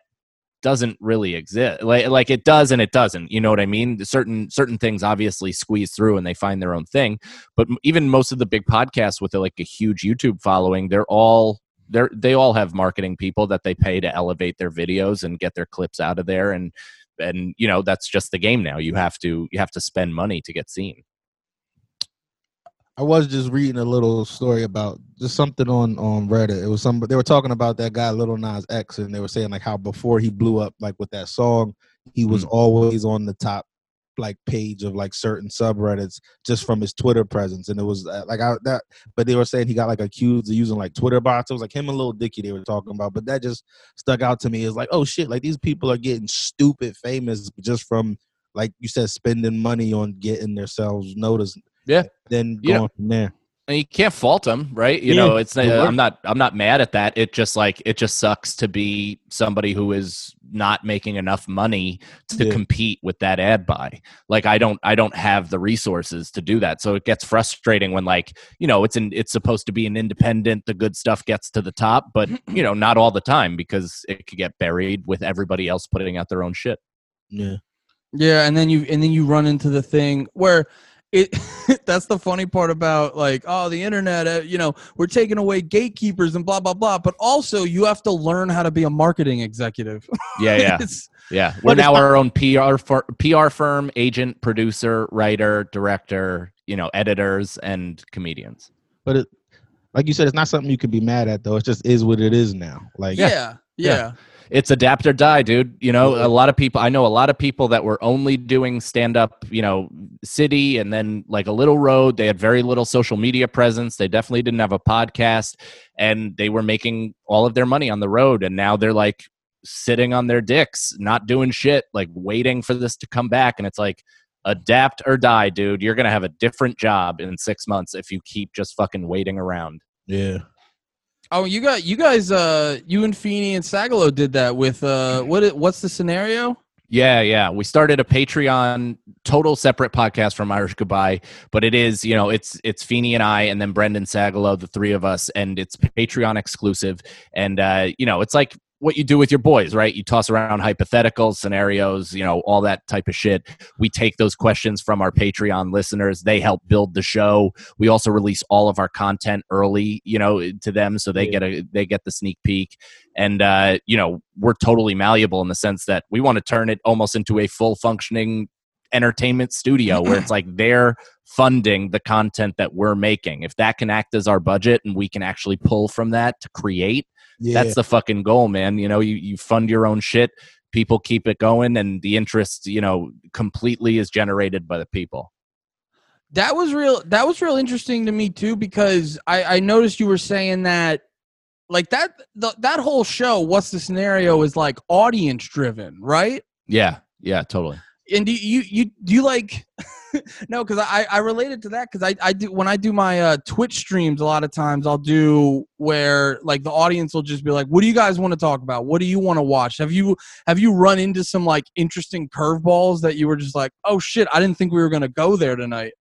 doesn't really exist. Like like it does and it doesn't. You know what I mean? Certain certain things obviously squeeze through and they find their own thing. But even most of the big podcasts with uh, like a huge YouTube following, they're all they're they all have marketing people that they pay to elevate their videos and get their clips out of there and and you know that's just the game now you have to you have to spend money to get seen I was just reading a little story about just something on on Reddit. It was some they were talking about that guy Little Nas X, and they were saying like how before he blew up, like with that song, he was always on the top like page of like certain subreddits just from his Twitter presence, and it was uh, like I, that. But they were saying he got like accused of using like Twitter bots. It was like him and Lil Dicky they were talking about, but that just stuck out to me. Is like oh shit, like these people are getting stupid famous just from like you said, spending money on getting themselves noticed. Yeah. Then You know- from there. And you can't fault them, right? You Yeah, know, it's uh. I'm not I'm not mad at that. It just like it just sucks to be somebody who is not making enough money to Yeah. compete with that ad buy. Like I don't I don't have the resources to do that. So it gets frustrating when like, you know, it's an it's supposed to be an independent, the good stuff gets to the top, but you know, not all the time because it could get buried with everybody else putting out their own shit. Yeah. Yeah, and then you and then you run into the thing where it that's the funny part about like oh the internet uh, you know we're taking away gatekeepers and blah blah blah but also you have to learn how to be a marketing executive Yeah, yeah. Yeah, we're now our own PR fir- PR firm, agent, producer, writer, director, you know, editors, and comedians. But it, like you said, it's not something you could be mad at though. It just is what it is now. Like yeah yeah, Yeah. It's adapt or die, dude. You know, a lot of people. I know a lot of people that were only doing stand up, you know, city and then like a little road. They had very little social media presence. They definitely didn't have a podcast, and they were making all of their money on the road. And now they're like sitting on their dicks, not doing shit, like waiting for this to come back. And it's like, adapt or die, dude. You're gonna have a different job in six months if you keep just fucking waiting around. yeah. Oh you got you guys uh you and Feeney and Sagalow did that with uh what what's the scenario Yeah, yeah. We started a Patreon, total separate podcast from Irish Goodbye, but it is, you know, it's it's Feeney and I, and then Brendan Sagalow, the three of us, and it's Patreon exclusive. And uh, you know, it's like what you do with your boys, right? You toss around hypothetical scenarios, you know, all that type of shit. We take those questions from our Patreon listeners. They help build the show. We also release all of our content early, you know, to them, so they Yeah. get a they get the sneak peek and uh, you know we're totally malleable in the sense that we want to turn it almost into a full functioning entertainment studio where it's like they're funding the content that we're making if that can act as our budget and we can actually pull from that to create Yeah. that's the fucking goal man you know you, you fund your own shit people keep it going and the interest you know completely is generated by the people That was real. That was real interesting to me too because I, I noticed you were saying that, like that the, that whole show. What's the scenario is like audience driven, right? yeah yeah totally And do you you do you like? no, because I I related to that because I I do when I do my uh, Twitch streams a lot of times I'll do where like the audience will just be like, "What do you guys want to talk about? What do you want to watch? Have you have you run into some like interesting curveballs that you were just like, oh shit, I didn't think we were gonna go there tonight."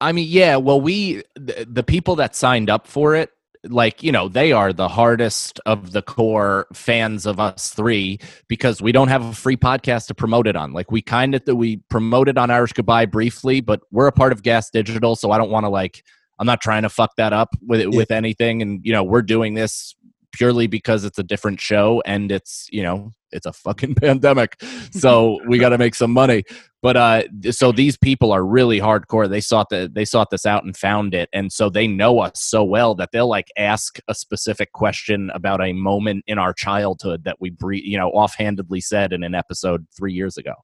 I mean, yeah. Well, we the, the people that signed up for it, like you know, they are the hardest of the core fans of us three because we don't have a free podcast to promote it on. Like we kind of that we promoted on Irish Goodbye briefly, but we're a part of Gas Digital, so I don't want to like. I'm not trying to fuck that up with Yeah. with anything, and you know, we're doing this purely because it's a different show and it's you know it's a fucking pandemic so we got to make some money but uh so these people are really hardcore they sought the they sought this out and found it and so they know us so well that they'll like ask a specific question about a moment in our childhood that we bre- you know offhandedly said in an episode three years ago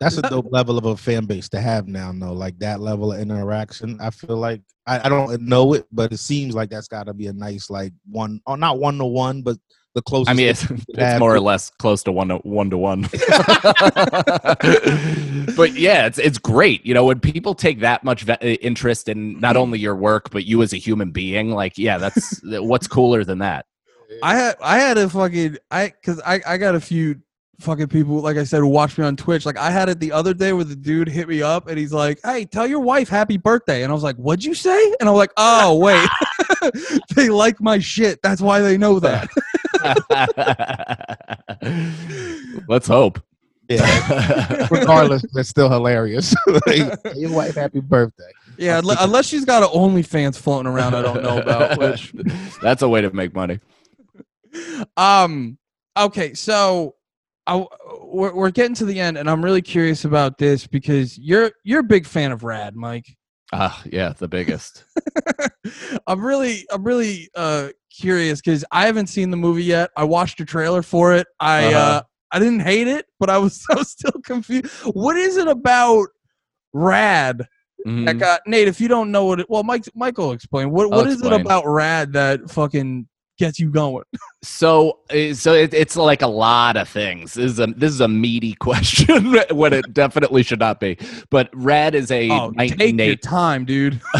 That's a dope level of a fan base to have now, though. Like that level of interaction. I feel like I, I don't know it, but it seems like that's got to be a nice, like one, or not one to one, but the closest. i mean it's, it's more or less close to one to one to one but yeah it's it's great you know when people take that much ve- uh, interest in not only your work but you as a human being like yeah that's what's cooler than that I had I had a fucking I because I I got a few fucking people like I said who watch me on Twitch. Like I had it the other day where the dude hit me up and he's like, "Hey, tell your wife happy birthday." And I was like, "What'd you say?" And I'm like, "Oh wait, they like my shit. That's why they know that." Let's hope Yeah. Regardless, that's still hilarious. like, your wife happy birthday. yeah, unless she's got an OnlyFans floating around, I don't know about. Which that's a way to make money um okay so I, we're, we're getting to the end and i'm really curious about this because you're you're a big fan of rad mike ah yeah the biggest i'm really i'm really uh curious because i haven't seen the movie yet i watched a trailer for it i uh Uh-huh. i didn't hate it but i was i was still confused what is it about rad Mhm. that got nate if you don't know what it well mike michael explain what I'll what is explain. it about rad that fucking gets you going So, uh, so it, it's like a lot of things. This is a this is a meaty question when it definitely should not be. But red is a Oh, take your time, dude.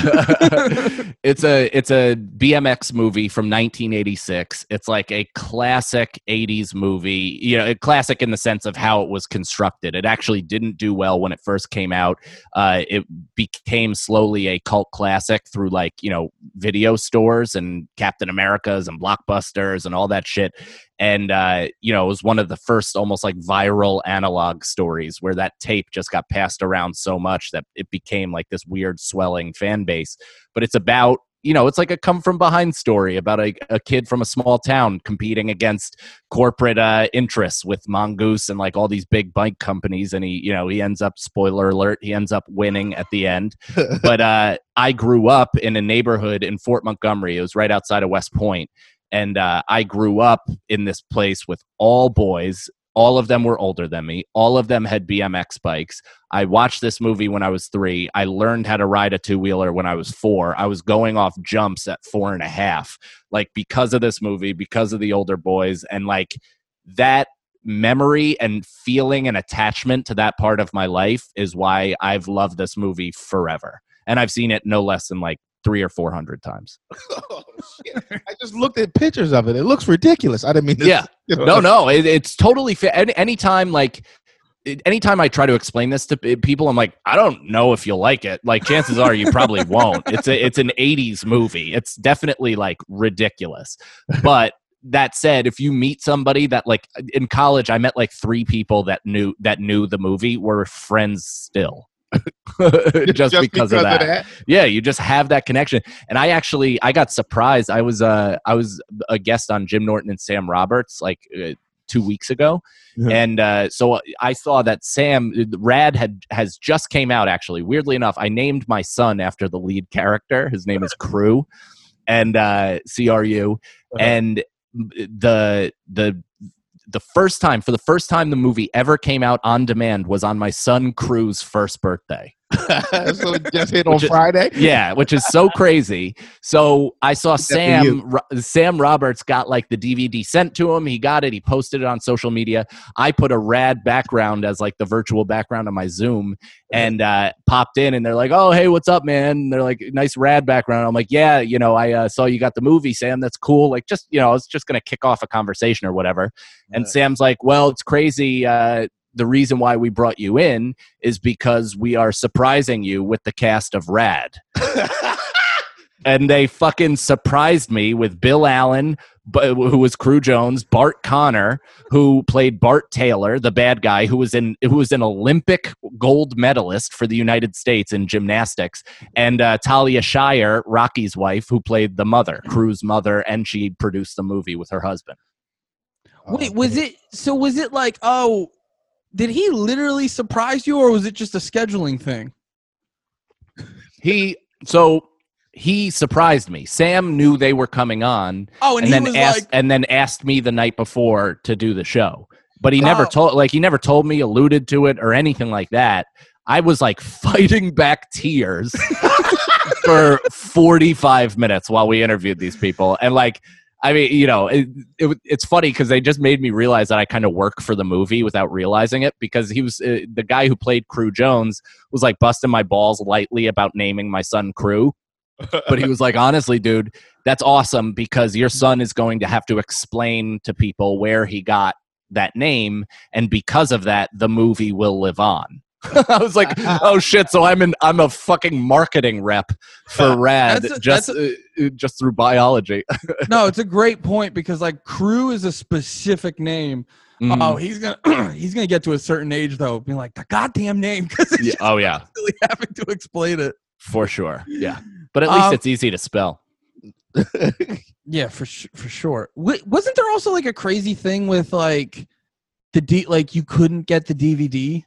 it's a it's a BMX movie from 1986. It's like a classic 80s movie. You know, a classic in the sense of how it was constructed. It actually didn't do well when it first came out. Uh, it became slowly a cult classic through like you know video stores and Captain Americas and Blockbusters and all that shit. And uh, you know, it was one of the first almost like viral analog stories where that tape just got passed around so much that it became like this weird swelling fan base. But it's about you know, it's like a come from behind story about a, a kid from a small town competing against corporate uh, interests with Mongoose and like all these big bike companies. And he, you know, he ends up, spoiler alert, he ends up winning at the end. but uh, I grew up in a neighborhood in Fort Montgomery. It was right outside of West Point. And uh, I grew up in this place with all boys. All of them were older than me. All of them had BMX bikes. I watched this movie when I was three. I learned how to ride a two wheeler when I was four. I was going off jumps at four and a half, like because of this movie, because of the older boys. And like that memory and feeling and attachment to that part of my life is why I've loved this movie forever. And I've seen it no less than like three or four hundred times. oh, shit. I just looked at pictures of it. It looks ridiculous. I didn't mean to, Yeah. you know, no, no, it, it's totally fit. Any, anytime, like, anytime I try to explain this to people, I'm like, I don't know if you'll like it. Like, chances are you probably won't. It's a, it's an '80s movie. It's definitely like ridiculous. But that said, if you meet somebody that like in college, I met like three people that knew that knew the movie were friends still. just, because, of that. Yeah, you just have that connection. And I actually I got surprised. I was uh I was a guest on Jim Norton and Sam Roberts like uh, 2 weeks ago. Yeah. And uh so I saw that Sam Rad had has just came out actually. Weirdly enough, I named my son after the lead character. His name is Cru and uh CRU Uh-huh. and the the the first time for the first time the movie ever came out on demand was on my son Cru's first birthday. so it just hit on Which is- Friday. Yeah, which is so crazy. So I saw Except for you. Sam Ro- Sam Roberts got like the DVD sent to him. He got it. He posted it on social media. I put a rad background as like the virtual background on my Zoom and uh, popped in, and they're like, "Oh, hey, what's up, man?" And they're like, "Nice rad background." I'm like, "Yeah, you know, I uh, saw you got the movie, Sam. That's cool." Like, just you know, I was just gonna kick off a conversation or whatever. And Yeah. Sam's like, "Well, it's crazy." Uh, the reason why we brought you in is because we are surprising you with the cast of Rad. and they fucking surprised me with Bill Allen, who was Cru Jones, Bart Conner, who played Bart Taylor, the bad guy, who was in who was an Olympic gold medalist for the United States in gymnastics, and uh, Talia Shire, Rocky's wife, who played the mother, Cru's mother, and she produced the movie with her husband. Wait, was it so? Was it like, oh, did he literally surprise you, or was it just a scheduling thing? He so he surprised me. Sam knew they were coming on, Oh, and, and, he then was asked like, and then asked me the night before to do the show. But he never Oh. told like he never told me, alluded to it, or anything like that. I was like fighting back tears for 45 minutes while we interviewed these people. And like I mean, you know, it, it, it's funny because they just made me realize that I kind of work for the movie without realizing it. Because he was uh, the guy who played Cru Jones was like busting my balls lightly about naming my son Cru, but he was like, honestly, dude, that's awesome because your son is going to have to explain to people where he got that name, and because of that, the movie will live on. I was like, oh shit! So I'm in. I'm a fucking marketing rep for Rad a- just uh, just through biology. no, it's a great point because like Cru is a specific name. Mhm. Oh, he's gonna he's gonna get to a certain age though, being like the goddamn name because it's Yeah, oh yeah, really having to explain it. for sure. Yeah, but at least Um, it's easy to spell. Yeah, for for sure. Wa- wasn't there also like a crazy thing with like the D like you couldn't get the DVD?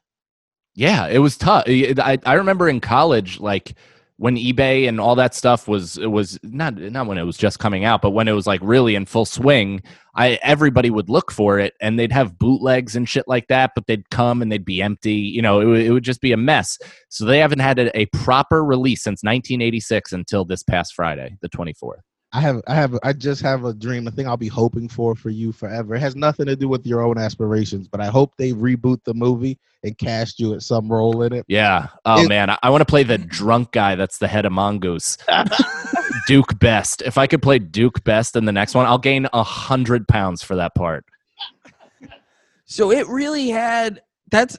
Yeah, it was tough. I, I remember in college, like when eBay and all that stuff was it was not not when it was just coming out, but when it was like really in full swing. I everybody would look for it, and they'd have bootlegs and shit like that, but they'd come and they'd be empty. You know, it, it would just be a mess. So they haven't had a, a proper release since 1986 until this past Friday, the 24th. I have, I have, I just have a dream. A thing I'll be hoping for for you forever. It has nothing to do with your own aspirations, but I hope they reboot the movie and cast you at some role in it. Yeah. Oh It- man, I, I want to play the drunk guy that's the head of Mongoose. Duke Best. If I could play Duke Best in the next one, I'll gain a hundred pounds for that part. So it really had that's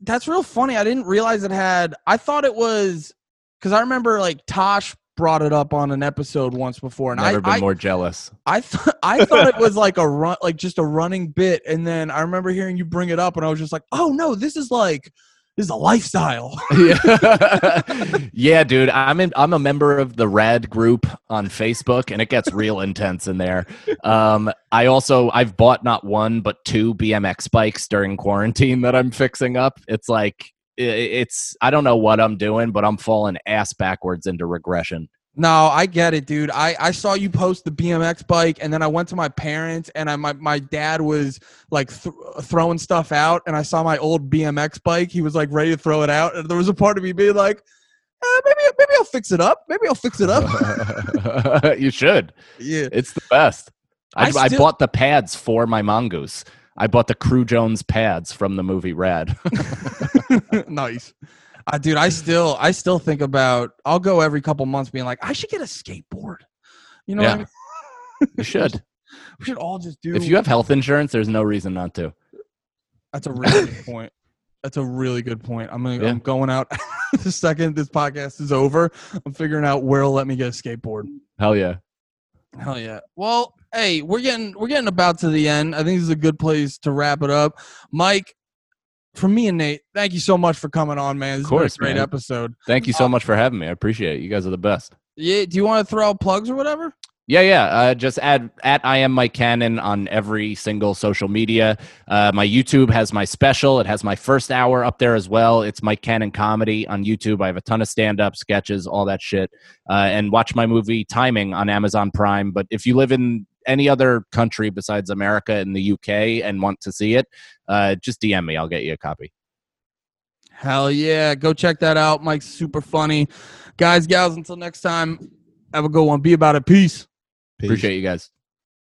that's real funny. I didn't realize it had I thought it was because I remember like Tosh brought it up on an episode once before and I've Never I, been I, more jealous. I thought I thought it was like a run like just a running bit and then I remember hearing you bring it up and I was just like, "Oh no, this is like this is a lifestyle." yeah. yeah, dude. I'm in I'm a member of the Rad group on Facebook and it gets real intense in there. Um I also I've bought not one but two BMX bikes during quarantine that I'm fixing up. It's like it's I don't know what I'm doing, but I'm falling ass backwards into regression. No, I get it, dude. I, I saw you post the BMX bike, and then I went to my parents, and I my, my dad was like th- throwing stuff out, and I saw my old BMX bike. He was like ready to throw it out, and there was a part of me being like, eh, maybe maybe I'll fix it up. Maybe I'll fix it up. you should. yeah. It's the best. I, I I, bought the pads for my mongoose. I bought the Cru Jones pads from the movie Rad. nice. Uh, dude, I still I still think about. I'll go every couple months, being like, I should get a skateboard. You know, what I Yeah. mean? you should. we should all just do. If you have health insurance, there's no reason not to. That's a really good point. That's a really good point. I'm gonna, Yeah. I'm going out the second this podcast is over. I'm figuring out where'll let me get a skateboard. Hell yeah. Hell yeah. Well, hey, we're getting we're getting about to the end. I think this is a good place to wrap it up. Mike, from me and Nate, thank you so much for coming on, man. This Of course, great man. episode. Thank you so uh, much for having me. I appreciate it. You guys are the best. Yeah, do you want to throw out plugs or whatever? Yeah, yeah. Uh, just add at I am Mike Cannon on every single social media. Uh, my YouTube has my special. It has my first hour up there as well. It's Mike Cannon comedy on YouTube. I have a ton of stand up sketches, all that shit. Uh, and watch my movie Timing on Amazon Prime. But if you live in any other country besides America and the UK and want to see it, uh, just DM me. I'll get you a copy. Hell yeah. Go check that out. Mike's super funny. Guys, gals, until next time, have a good one. Be about it. Peace. Peace. Appreciate you guys.